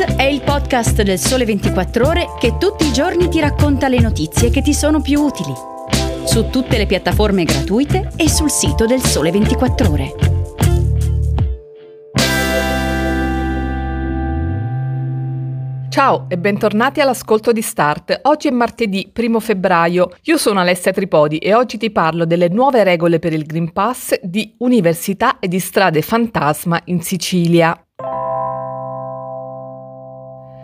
È il podcast del Sole 24 Ore che tutti i giorni ti racconta le notizie che ti sono più utili. Su tutte le piattaforme gratuite e sul sito del Sole 24 Ore. Ciao e bentornati all'ascolto di Start. Oggi è martedì 1 febbraio. Io sono Alessia Tripodi e oggi ti parlo delle nuove regole per il Green Pass di università e di strade fantasma in Sicilia.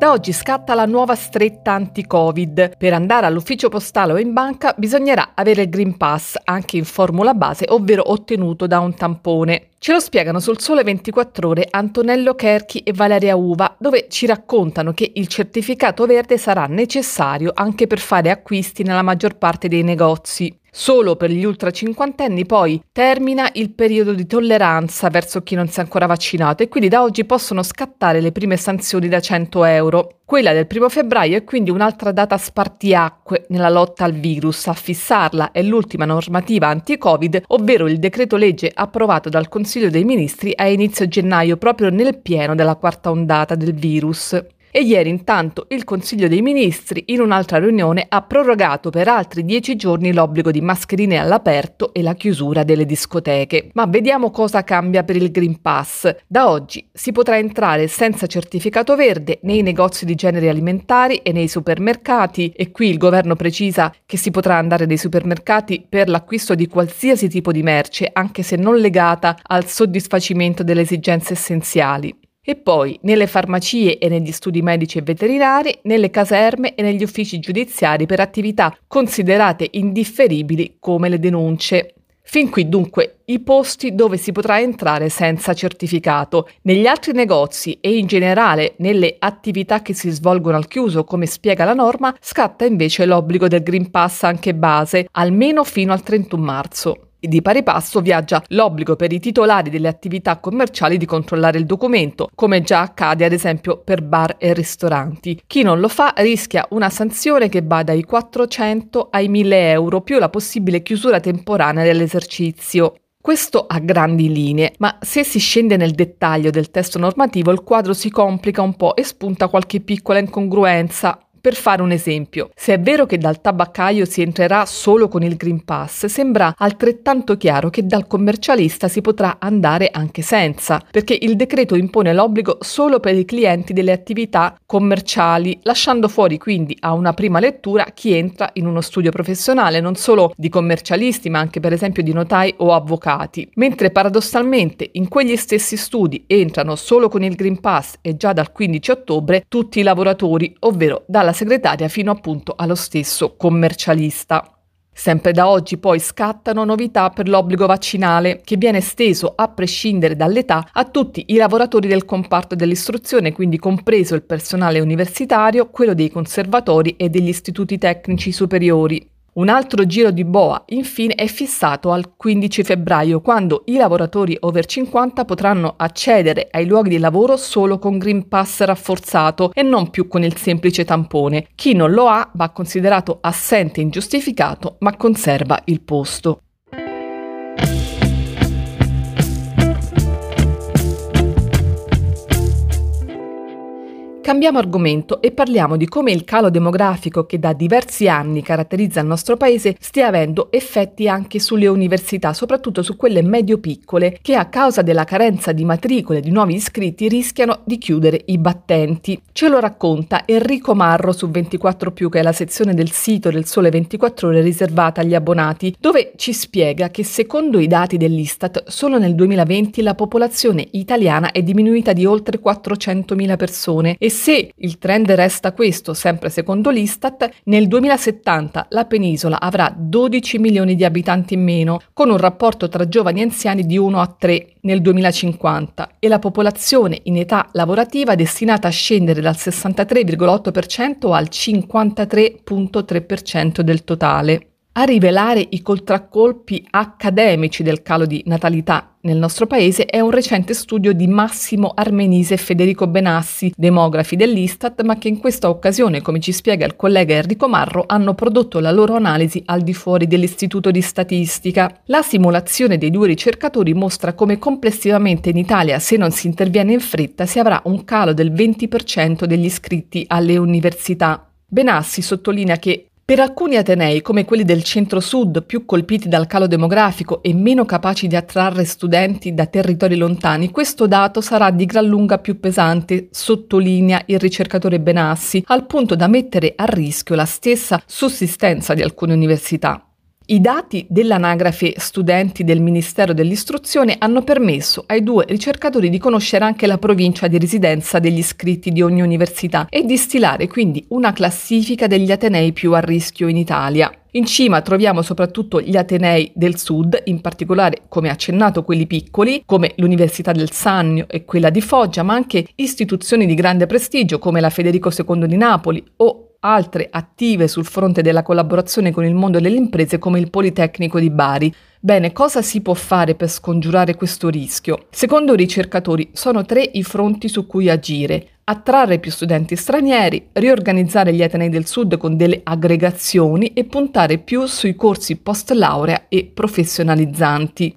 Da oggi scatta la nuova stretta anti-Covid. Per andare all'ufficio postale o in banca bisognerà avere il Green Pass anche in formula base, ovvero ottenuto da un tampone. Ce lo spiegano sul Sole 24 Ore Antonello Kerchi e Valeria Uva, dove ci raccontano che il certificato verde sarà necessario anche per fare acquisti nella maggior parte dei negozi. Solo per gli ultra cinquantenni poi termina il periodo di tolleranza verso chi non si è ancora vaccinato e quindi da oggi possono scattare le prime sanzioni da 100 euro. Quella del primo febbraio è quindi un'altra data spartiacque nella lotta al virus. A fissarla è l'ultima normativa anti-Covid, ovvero il decreto legge approvato dal Consiglio dei Ministri a inizio gennaio, proprio nel pieno della quarta ondata del virus e ieri intanto il Consiglio dei Ministri in un'altra riunione ha prorogato per altri dieci giorni l'obbligo di mascherine all'aperto e la chiusura delle discoteche. Ma vediamo cosa cambia per il Green Pass. Da oggi si potrà entrare senza certificato verde nei negozi di generi alimentari e nei supermercati e qui il governo precisa che si potrà andare nei supermercati per l'acquisto di qualsiasi tipo di merce, anche se non legata al soddisfacimento delle esigenze essenziali e poi nelle farmacie e negli studi medici e veterinari, nelle caserme e negli uffici giudiziari per attività considerate indifferibili come le denunce. Fin qui dunque i posti dove si potrà entrare senza certificato. Negli altri negozi e in generale nelle attività che si svolgono al chiuso, come spiega la norma, scatta invece l'obbligo del Green Pass anche base, almeno fino al 31 marzo. Di pari passo viaggia l'obbligo per i titolari delle attività commerciali di controllare il documento, come già accade ad esempio per bar e ristoranti. Chi non lo fa rischia una sanzione che va dai 400 ai 1000 euro più la possibile chiusura temporanea dell'esercizio. Questo a grandi linee, ma se si scende nel dettaglio del testo normativo il quadro si complica un po' e spunta qualche piccola incongruenza, per fare un esempio, se è vero che dal tabaccaio si entrerà solo con il Green Pass, sembra altrettanto chiaro che dal commercialista si potrà andare anche senza, perché il decreto impone l'obbligo solo per i clienti delle attività commerciali, lasciando fuori quindi a una prima lettura chi entra in uno studio professionale, non solo di commercialisti, ma anche per esempio di notai o avvocati. Mentre paradossalmente in quegli stessi studi entrano solo con il Green Pass e già dal 15 ottobre tutti i lavoratori, ovvero dalla segretaria fino appunto allo stesso commercialista. Sempre da oggi poi scattano novità per l'obbligo vaccinale, che viene esteso a prescindere dall'età a tutti i lavoratori del comparto dell'istruzione, quindi compreso il personale universitario, quello dei conservatori e degli istituti tecnici superiori. Un altro giro di boa, infine, è fissato al 15 febbraio, quando i lavoratori over 50 potranno accedere ai luoghi di lavoro solo con Green Pass rafforzato e non più con il semplice tampone. Chi non lo ha va considerato assente ingiustificato, ma conserva il posto. Cambiamo argomento e parliamo di come il calo demografico che da diversi anni caratterizza il nostro paese stia avendo effetti anche sulle università, soprattutto su quelle medio-piccole, che a causa della carenza di matricole di nuovi iscritti rischiano di chiudere i battenti. Ce lo racconta Enrico Marro su 24 che è la sezione del sito del Sole 24 Ore riservata agli abbonati, dove ci spiega che secondo i dati dell'Istat solo nel 2020 la popolazione italiana è diminuita di oltre 400.000 persone e se il trend resta questo, sempre secondo l'Istat, nel 2070 la penisola avrà 12 milioni di abitanti in meno, con un rapporto tra giovani e anziani di 1 a 3 nel 2050 e la popolazione in età lavorativa destinata a scendere dal 63,8% al 53,3% del totale. A rivelare i contraccolpi accademici del calo di natalità nel nostro paese è un recente studio di Massimo Armenise e Federico Benassi, demografi dell'Istat, ma che in questa occasione, come ci spiega il collega Enrico Marro, hanno prodotto la loro analisi al di fuori dell'Istituto di Statistica. La simulazione dei due ricercatori mostra come complessivamente in Italia, se non si interviene in fretta, si avrà un calo del 20% degli iscritti alle università. Benassi sottolinea che per alcuni atenei, come quelli del centro-sud, più colpiti dal calo demografico e meno capaci di attrarre studenti da territori lontani, questo dato sarà di gran lunga più pesante, sottolinea il ricercatore Benassi, al punto da mettere a rischio la stessa sussistenza di alcune università. I dati dell'anagrafe studenti del Ministero dell'Istruzione hanno permesso ai due ricercatori di conoscere anche la provincia di residenza degli iscritti di ogni università e di stilare quindi una classifica degli atenei più a rischio in Italia. In cima troviamo soprattutto gli Atenei del Sud, in particolare, come accennato, quelli piccoli, come l'Università del Sannio e quella di Foggia, ma anche istituzioni di grande prestigio come la Federico II di Napoli o altre attive sul fronte della collaborazione con il mondo delle imprese come il Politecnico di Bari. Bene, cosa si può fare per scongiurare questo rischio? Secondo i ricercatori sono tre i fronti su cui agire. Attrarre più studenti stranieri, riorganizzare gli Atenei del Sud con delle aggregazioni e puntare più sui corsi post laurea e professionalizzanti.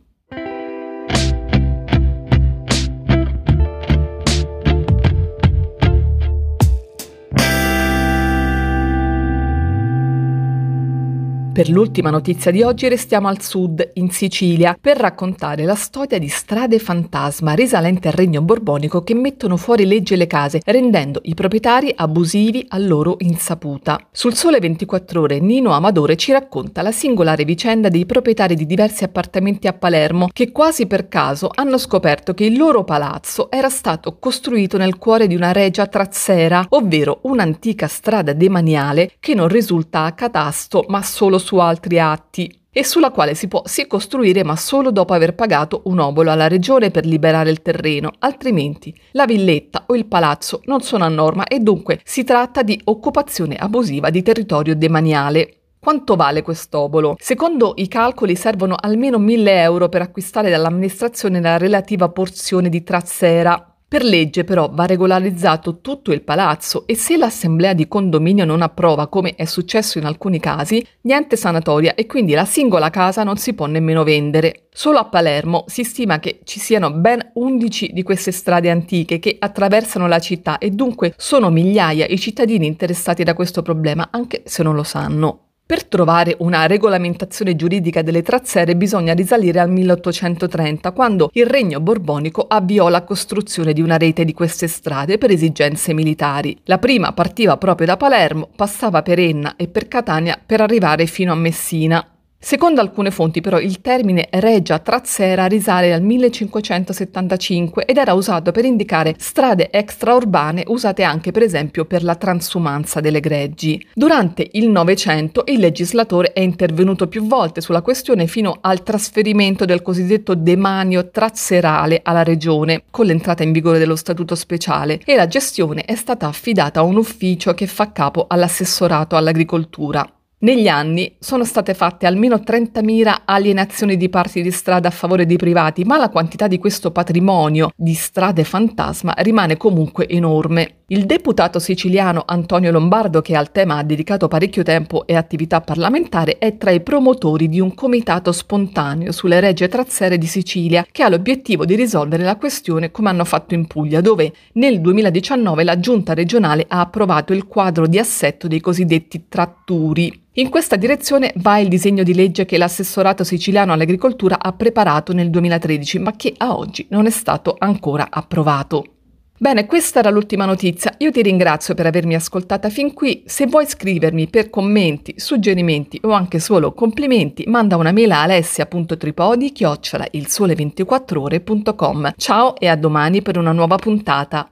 Per l'ultima notizia di oggi restiamo al sud, in Sicilia, per raccontare la storia di strade fantasma risalenti al regno borbonico che mettono fuori legge le case, rendendo i proprietari abusivi a loro insaputa. Sul Sole 24 ore Nino Amadore ci racconta la singolare vicenda dei proprietari di diversi appartamenti a Palermo che quasi per caso hanno scoperto che il loro palazzo era stato costruito nel cuore di una regia trazzera, ovvero un'antica strada demaniale che non risulta a catasto ma solo su su altri atti e sulla quale si può sì costruire ma solo dopo aver pagato un obolo alla regione per liberare il terreno, altrimenti la villetta o il palazzo non sono a norma e dunque si tratta di occupazione abusiva di territorio demaniale. Quanto vale quest'obolo? Secondo i calcoli servono almeno 1000 euro per acquistare dall'amministrazione la relativa porzione di trazzera, per legge però va regolarizzato tutto il palazzo e se l'assemblea di condominio non approva, come è successo in alcuni casi, niente sanatoria e quindi la singola casa non si può nemmeno vendere. Solo a Palermo si stima che ci siano ben 11 di queste strade antiche che attraversano la città e dunque sono migliaia i cittadini interessati da questo problema, anche se non lo sanno. Per trovare una regolamentazione giuridica delle trazzere bisogna risalire al 1830, quando il regno borbonico avviò la costruzione di una rete di queste strade per esigenze militari. La prima partiva proprio da Palermo, passava per Enna e per Catania per arrivare fino a Messina. Secondo alcune fonti però il termine regia trazzera risale al 1575 ed era usato per indicare strade extraurbane usate anche per esempio per la transumanza delle greggi. Durante il Novecento il legislatore è intervenuto più volte sulla questione fino al trasferimento del cosiddetto demanio trazzerale alla regione con l'entrata in vigore dello statuto speciale e la gestione è stata affidata a un ufficio che fa capo all'assessorato all'agricoltura. Negli anni sono state fatte almeno 30.000 alienazioni di parti di strada a favore dei privati, ma la quantità di questo patrimonio di strade fantasma rimane comunque enorme. Il deputato siciliano Antonio Lombardo, che al tema ha dedicato parecchio tempo e attività parlamentare, è tra i promotori di un comitato spontaneo sulle regge trazzere di Sicilia, che ha l'obiettivo di risolvere la questione come hanno fatto in Puglia, dove nel 2019 la giunta regionale ha approvato il quadro di assetto dei cosiddetti tratturi. In questa direzione va il disegno di legge che l'assessorato siciliano all'agricoltura ha preparato nel 2013, ma che a oggi non è stato ancora approvato. Bene, questa era l'ultima notizia. Io ti ringrazio per avermi ascoltata fin qui. Se vuoi scrivermi per commenti, suggerimenti o anche solo complimenti, manda una mail a alessia.tripodi chiocciola il sole24ore.com. Ciao e a domani per una nuova puntata.